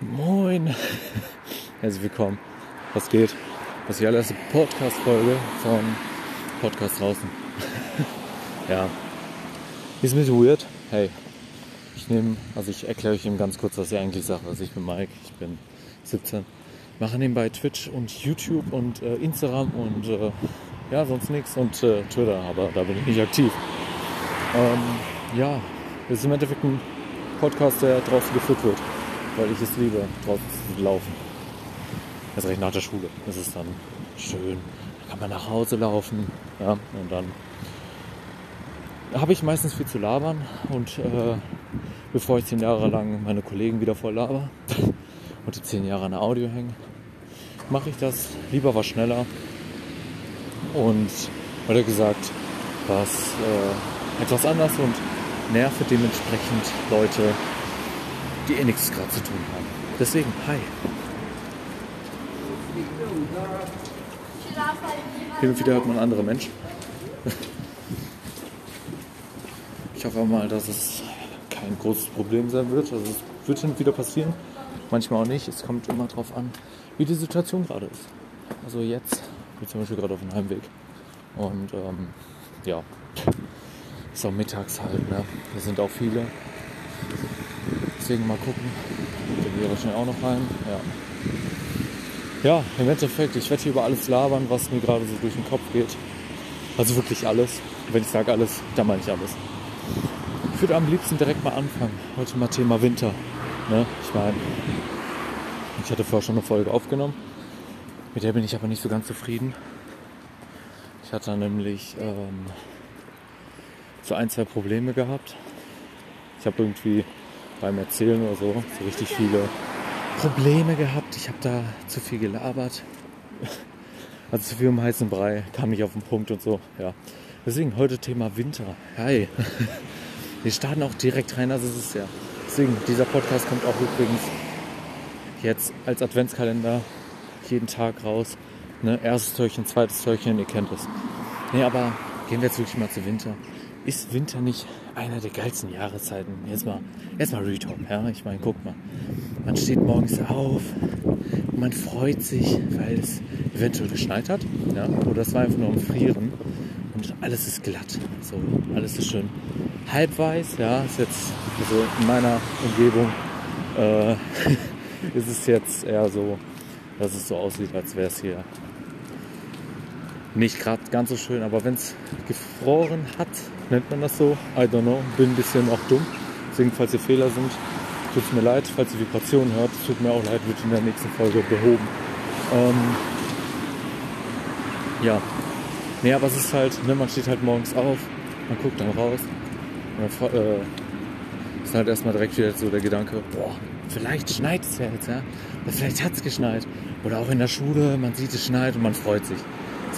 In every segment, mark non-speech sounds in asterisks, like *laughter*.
Moin. Herzlich willkommen. Was geht? Das ist die allererste Podcast-Folge von Podcast draußen. *laughs* ja. Ist ein bisschen weird. Hey. Ich nehme, also ich erkläre euch eben ganz kurz, was ich eigentlich sage. Also ich bin Mike, ich bin 17. Mache nebenbei Twitch und YouTube und äh, Instagram und äh, ja, sonst nichts und äh, Twitter, aber da bin ich nicht aktiv. Ähm, ja, es ist im Endeffekt ein Podcast, der draußen geführt wird weil ich es liebe, draußen zu laufen. Ist recht nach der Schule. Das ist dann schön. Da kann man nach Hause laufen. Ja, und dann habe ich meistens viel zu labern. Und äh, bevor ich zehn Jahre lang meine Kollegen wieder voll laber *laughs* und die zehn Jahre an der Audio hängen, mache ich das lieber was schneller. Und oder gesagt, was äh, etwas anders und nerve dementsprechend Leute, die eh nichts gerade zu tun haben. Deswegen, hi. Hin und wieder hört man andere Menschen. Ich hoffe mal, dass es kein großes Problem sein wird. Also es wird hin und wieder passieren. Manchmal auch nicht. Es kommt immer darauf an, wie die Situation gerade ist. Also jetzt, ich bin zum Beispiel gerade auf dem Heimweg. Und ähm, ja, ist auch mittags halt. Ne? Da sind auch viele. Deswegen mal gucken. Da gehe wahrscheinlich auch noch rein. Ja. ja, im Endeffekt, ich werde hier über alles labern, was mir gerade so durch den Kopf geht. Also wirklich alles. Wenn ich sage alles, dann meine ich alles. Ich würde am liebsten direkt mal anfangen. Heute mal Thema Winter. Ne? Ich meine, ich hatte vorher schon eine Folge aufgenommen. Mit der bin ich aber nicht so ganz zufrieden. Ich hatte nämlich ähm, so ein, zwei Probleme gehabt. Ich habe irgendwie beim Erzählen oder so so richtig viele Probleme gehabt. Ich habe da zu viel gelabert. *laughs* Also zu viel um heißen Brei, kam nicht auf den Punkt und so. Ja. Deswegen heute Thema Winter. Hi. *laughs* Wir starten auch direkt rein, also es ist ja. Deswegen, dieser Podcast kommt auch übrigens jetzt als Adventskalender jeden Tag raus. Ne? Erstes Türchen, zweites Türchen, ihr kennt es. Nee, aber gehen wir jetzt wirklich mal zu Winter. Ist Winter nicht einer der geilsten Jahreszeiten? Jetzt mal, jetzt mal Retalk, ja. Ich meine, guck mal. Man steht morgens auf man freut sich, weil es eventuell geschneit hat. Ja? Oder es war einfach nur am Frieren und alles ist glatt. So, alles ist schön halbweiß. Ja, ist jetzt also in meiner Umgebung äh, *laughs* ist es jetzt eher so, dass es so aussieht, als wäre es hier nicht gerade ganz so schön, aber wenn es gefroren hat, nennt man das so. I don't know, bin ein bisschen auch dumm. Deswegen, falls hier Fehler sind, tut es mir leid. Falls ihr Vibrationen hört, tut mir auch leid, wird in der nächsten Folge behoben. Ähm, ja. Nee, aber es ist halt, ne, man steht halt morgens auf, man guckt dann raus und dann äh, ist halt erstmal direkt wieder so der Gedanke, boah, vielleicht schneit es ja jetzt, ja. Oder vielleicht hat es geschneit. Oder auch in der Schule, man sieht es schneit und man freut sich.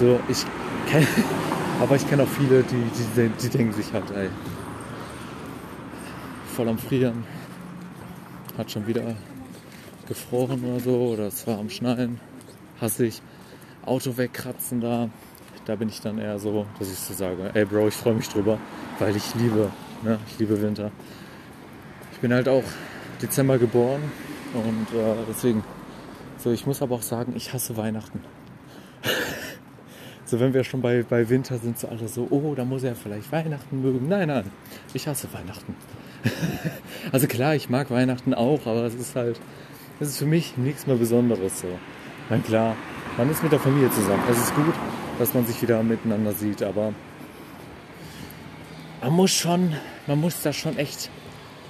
So, ich kenne, *laughs* aber ich kenne auch viele, die, die, die denken sich halt, ey, voll am Frieren, hat schon wieder gefroren oder so, oder es war am Schneien, hasse ich, Auto wegkratzen da, da bin ich dann eher so, dass ich so sage, ey Bro, ich freue mich drüber, weil ich liebe, ne, ich liebe Winter. Ich bin halt auch Dezember geboren und äh, deswegen, so ich muss aber auch sagen, ich hasse Weihnachten. So, wenn wir schon bei, bei Winter sind, so alle so, oh, da muss er vielleicht Weihnachten mögen. Nein, nein, ich hasse Weihnachten. *laughs* also klar, ich mag Weihnachten auch, aber es ist halt, es ist für mich nichts mehr Besonderes so. Na klar, man ist mit der Familie zusammen. Es ist gut, dass man sich wieder miteinander sieht, aber man muss schon, man muss da schon echt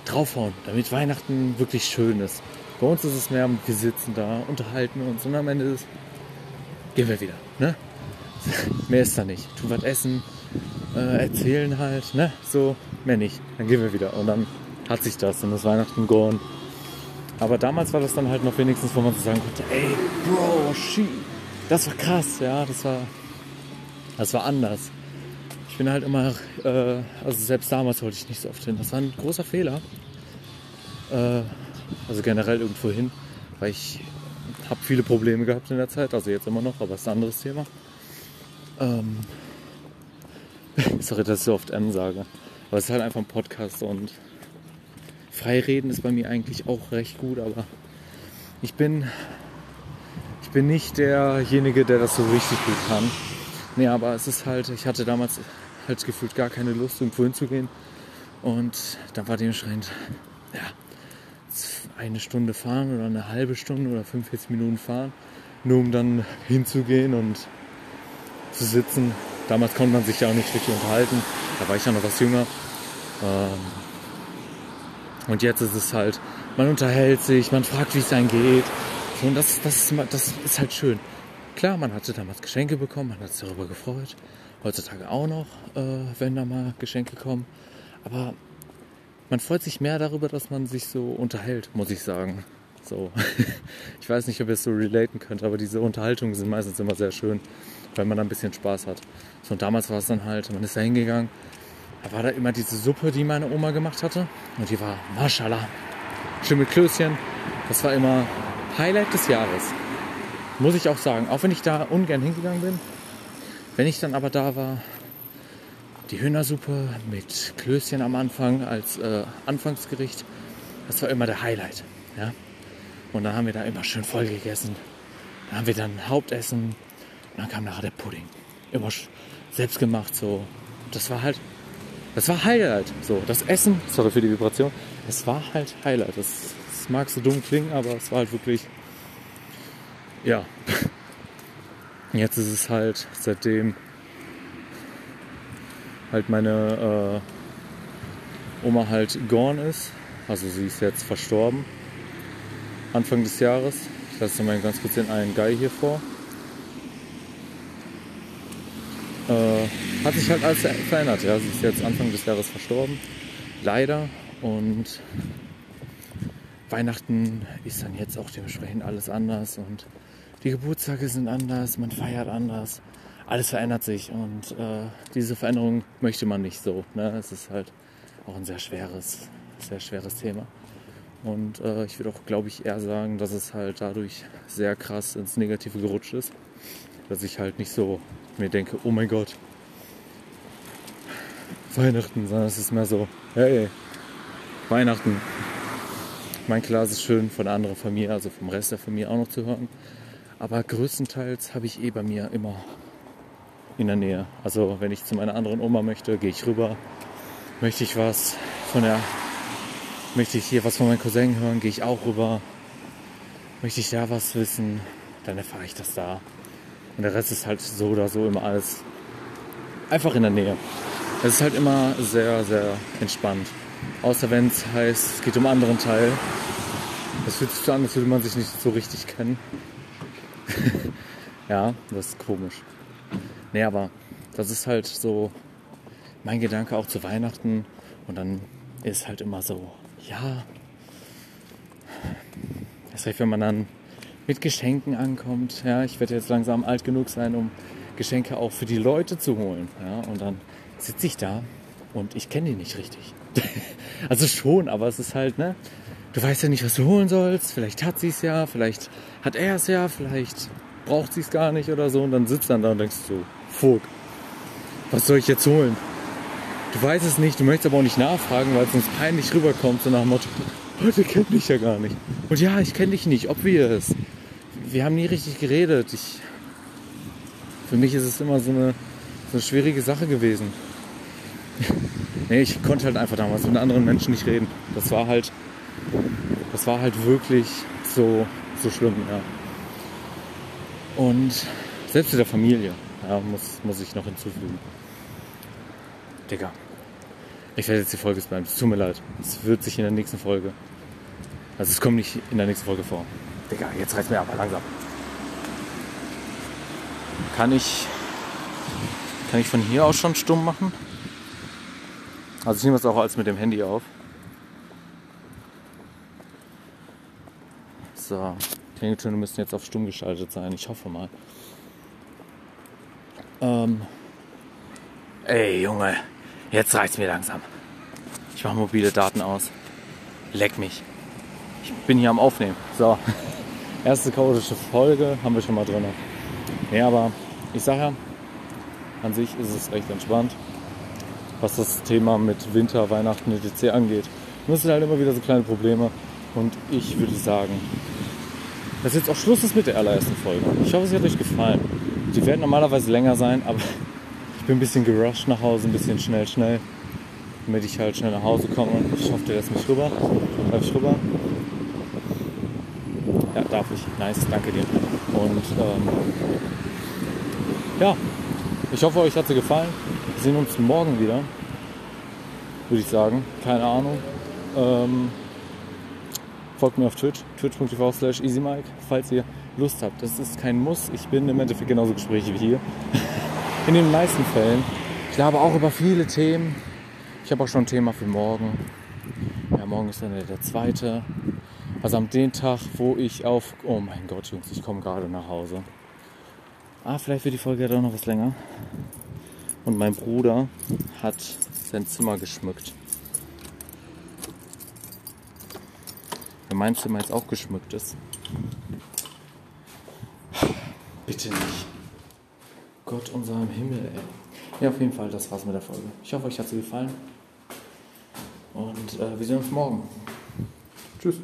draufhauen, damit Weihnachten wirklich schön ist. Bei uns ist es mehr, wir sitzen da, unterhalten uns und am Ende ist, gehen wir wieder. Ne? Mehr ist da nicht. Tun was essen, äh, erzählen halt, ne? So, mehr nicht. Dann gehen wir wieder. Und dann hat sich das und das Weihnachten gone. Aber damals war das dann halt noch wenigstens, wo man so sagen konnte, ey, Bro, she, das war krass, ja, das war, das war anders. Ich bin halt immer, äh, also selbst damals wollte ich nicht so oft hin. Das war ein großer Fehler. Äh, also generell irgendwo hin, weil ich habe viele Probleme gehabt in der Zeit, also jetzt immer noch, aber ist ein anderes Thema. Ähm, *laughs* sorry, dass ich so oft M sage. Aber es ist halt einfach ein Podcast und frei reden ist bei mir eigentlich auch recht gut, aber ich bin, ich bin nicht derjenige, der das so richtig gut kann. Nee, aber es ist halt, ich hatte damals halt gefühlt gar keine Lust, irgendwo hinzugehen. Und dann war dementsprechend, ja, eine Stunde fahren oder eine halbe Stunde oder 45 Minuten fahren, nur um dann hinzugehen und zu sitzen. Damals konnte man sich ja auch nicht richtig unterhalten. Da war ich ja noch was jünger. Ähm, und jetzt ist es halt, man unterhält sich, man fragt, wie es einem geht. und das, das, das ist halt schön. Klar, man hatte damals Geschenke bekommen, man hat sich darüber gefreut. Heutzutage auch noch, äh, wenn da mal Geschenke kommen. Aber man freut sich mehr darüber, dass man sich so unterhält, muss ich sagen. So. *laughs* ich weiß nicht, ob ihr es so relaten könnt, aber diese Unterhaltungen sind meistens immer sehr schön, weil man da ein bisschen Spaß hat. So, und damals war es dann halt, man ist da hingegangen, da war da immer diese Suppe, die meine Oma gemacht hatte. Und die war, mashallah, schön mit Klößchen. Das war immer Highlight des Jahres. Muss ich auch sagen. Auch wenn ich da ungern hingegangen bin. Wenn ich dann aber da war, die Hühnersuppe mit Klößchen am Anfang als äh, Anfangsgericht. Das war immer der Highlight. Ja? Und dann haben wir da immer schön voll gegessen. Dann haben wir dann Hauptessen. Und dann kam nachher der Pudding. Immer selbst gemacht so. Das war halt, das war Highlight. So, das Essen, sorry für die Vibration, es war halt Highlight. Das, das mag so dumm klingen, aber es war halt wirklich, ja. *laughs* Jetzt ist es halt seitdem halt meine äh, Oma halt gone ist. Also sie ist jetzt verstorben. Anfang des Jahres. Ich lasse mal ganz kurz den einen Guy hier vor. Äh, hat sich halt alles verändert. Ja. Sie ist jetzt Anfang des Jahres verstorben. Leider. Und Weihnachten ist dann jetzt auch dementsprechend alles anders und die Geburtstage sind anders, man feiert anders alles verändert sich und äh, diese Veränderung möchte man nicht so. Ne? Es ist halt auch ein sehr schweres, sehr schweres Thema. Und äh, ich würde auch, glaube ich, eher sagen, dass es halt dadurch sehr krass ins Negative gerutscht ist. Dass ich halt nicht so mir denke, oh mein Gott, Weihnachten, sondern es ist mehr so, hey, Weihnachten. Mein klar ist schön von der anderen Familie, also vom Rest der Familie auch noch zu hören. Aber größtenteils habe ich eh bei mir immer in der Nähe. Also wenn ich zu meiner anderen Oma möchte, gehe ich rüber. Möchte ich was von der, möchte ich hier was von meinem Cousin hören, gehe ich auch rüber. Möchte ich da was wissen, dann erfahre ich das da. Und der Rest ist halt so oder so immer alles einfach in der Nähe. Es ist halt immer sehr, sehr entspannt. Außer wenn es heißt, es geht um einen anderen Teil. Das fühlt sich so an, als würde man sich nicht so richtig kennen. *laughs* ja, das ist komisch. Nee, aber das ist halt so mein Gedanke auch zu Weihnachten. Und dann ist halt immer so, ja, das heißt, wenn man dann mit Geschenken ankommt, ja, ich werde jetzt langsam alt genug sein, um Geschenke auch für die Leute zu holen. Ja, und dann sitze ich da und ich kenne die nicht richtig. *laughs* also schon, aber es ist halt, ne? Du weißt ja nicht, was du holen sollst. Vielleicht hat sie es ja, vielleicht hat er es ja, vielleicht braucht sie es gar nicht oder so. Und dann sitzt dann da und denkst so, Vogt, was soll ich jetzt holen? Du weißt es nicht, du möchtest aber auch nicht nachfragen, weil es uns peinlich rüberkommt, so nach dem Motto, heute kenn dich ja gar nicht. Und ja, ich kenne dich nicht, ob wir es. Wir haben nie richtig geredet. Ich, für mich ist es immer so eine, so eine schwierige Sache gewesen. *laughs* nee, ich konnte halt einfach damals mit anderen Menschen nicht reden. Das war halt, das war halt wirklich so, so schlimm, ja. Und selbst in der Familie, ja, muss, muss ich noch hinzufügen. Digga. Ich werde jetzt die Folge spammen. Es tut mir leid. Es wird sich in der nächsten Folge. Also es kommt nicht in der nächsten Folge vor. Digga, jetzt reißt mir aber langsam. Kann ich. Kann ich von hier aus schon stumm machen? Also ich nehme das auch als mit dem Handy auf. So. Klingeltöne müssen jetzt auf stumm geschaltet sein. Ich hoffe mal. Ähm. Ey, Junge, jetzt reicht's mir langsam. Ich mache mobile Daten aus. Leck mich. Ich bin hier am Aufnehmen. So. *laughs* Erste chaotische Folge haben wir schon mal drin. Ja, aber ich sage ja, an sich ist es recht entspannt, was das Thema mit Winter, Weihnachten, etc. angeht. Nur es sind halt immer wieder so kleine Probleme. Und ich würde sagen, dass jetzt auch Schluss ist mit der allerersten Folge. Ich hoffe, sie hat euch gefallen. Die werden normalerweise länger sein, aber bin ein bisschen gerusht nach Hause, ein bisschen schnell, schnell, damit ich halt schnell nach Hause komme. Ich hoffe, der lässt mich rüber. Darf ich rüber? Ja, darf ich. Nice, danke dir. Und ähm, ja, ich hoffe, euch hat sie gefallen. Wir sehen uns morgen wieder, würde ich sagen. Keine Ahnung. Ähm, folgt mir auf Twitch, twitch.tv slash easymike, falls ihr Lust habt. Das ist kein Muss. Ich bin im Endeffekt genauso Gespräche wie hier. *laughs* In den meisten Fällen. Ich glaube auch über viele Themen. Ich habe auch schon ein Thema für morgen. Ja, morgen ist dann der zweite. Also am den Tag, wo ich auf... Oh mein Gott, Jungs, ich komme gerade nach Hause. Ah, vielleicht wird die Folge ja doch noch was länger. Und mein Bruder hat sein Zimmer geschmückt. Wenn mein Zimmer jetzt auch geschmückt ist. Bitte nicht. Gott unser im Himmel, ey. Ja, auf jeden Fall, das war's mit der Folge. Ich hoffe, euch hat sie gefallen. Und äh, wir sehen uns morgen. Tschüss.